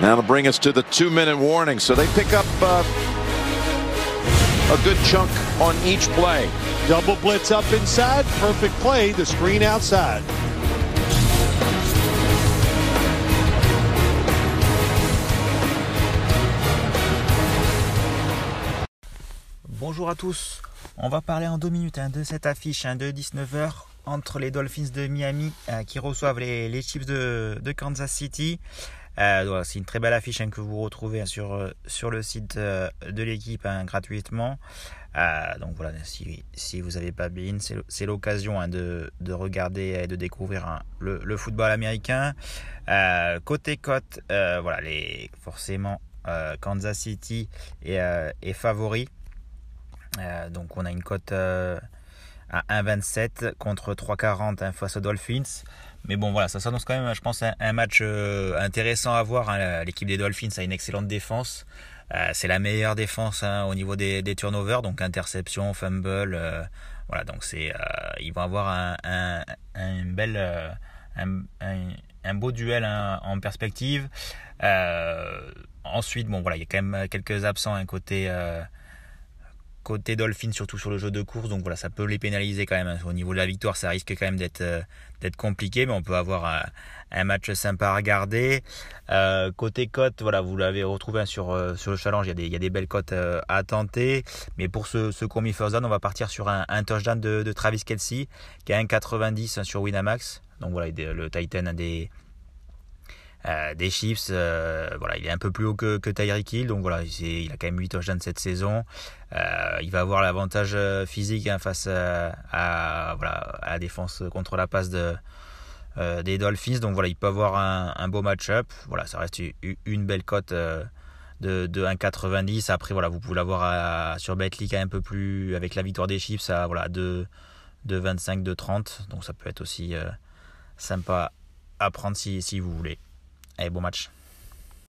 That'll bring us to the two-minute warning. So they pick up uh, a good chunk on each play. Double blitz up inside. Perfect play. The screen outside. Bonjour à tous. On va parler en deux minutes hein, de cette affiche hein, de 19h entre les Dolphins de Miami euh, qui reçoivent les, les Chiefs de, de Kansas City. Euh, c'est une très belle affiche hein, que vous retrouvez hein, sur, euh, sur le site euh, de l'équipe hein, gratuitement. Donc voilà, si, si vous n'avez pas bien, c'est l'occasion de, de, regarder et de découvrir le, football américain. Côté cote, voilà, forcément Kansas City est, est favori. donc on a une cote à 1,27 contre 3,40 hein, face aux Dolphins. Mais bon, voilà, ça s'annonce quand même, je pense, un, match euh, intéressant à voir. Hein. L'équipe des Dolphins a une excellente défense. Euh, c'est la meilleure défense hein, au niveau des, turnovers, donc interception, fumble. Euh, voilà, donc c'est, ils vont avoir un, un, bel, un, beau duel en perspective. ensuite, bon, voilà, il y a quand même quelques absents un côté côté Dolphin, surtout sur le jeu de course. Donc voilà, ça peut les pénaliser quand même. Hein. Au niveau de la victoire, ça risque quand même d'être euh, compliqué, mais on peut avoir un, un match sympa à regarder. Euh, côté cote, voilà, vous l'avez retrouvé hein, sur, euh, le challenge, il y, a des, belles cotes euh, à tenter. Mais pour ce, ce first down, on va partir sur un, un touchdown de, Travis Kelsey, qui a 1,90 hein, sur Winamax. Donc voilà, le Titan a des euh, des Chiefs, euh, voilà, il est un peu plus haut que, que Tyreek Hill, donc voilà, il a quand même 8 touchdowns cette saison. Euh, il va avoir l'avantage physique hein, face à, à, voilà, à la défense contre la passe de, des Dolphins, donc voilà, il peut avoir un, un beau match-up. Voilà, ça reste une belle cote de, de 1,90. Après, voilà, vous pouvez l'avoir sur Betclic un peu plus avec la victoire des Chiefs à voilà, de, de 25, de 30, donc ça peut être aussi sympa à prendre si, si vous voulez. Allez, bon match.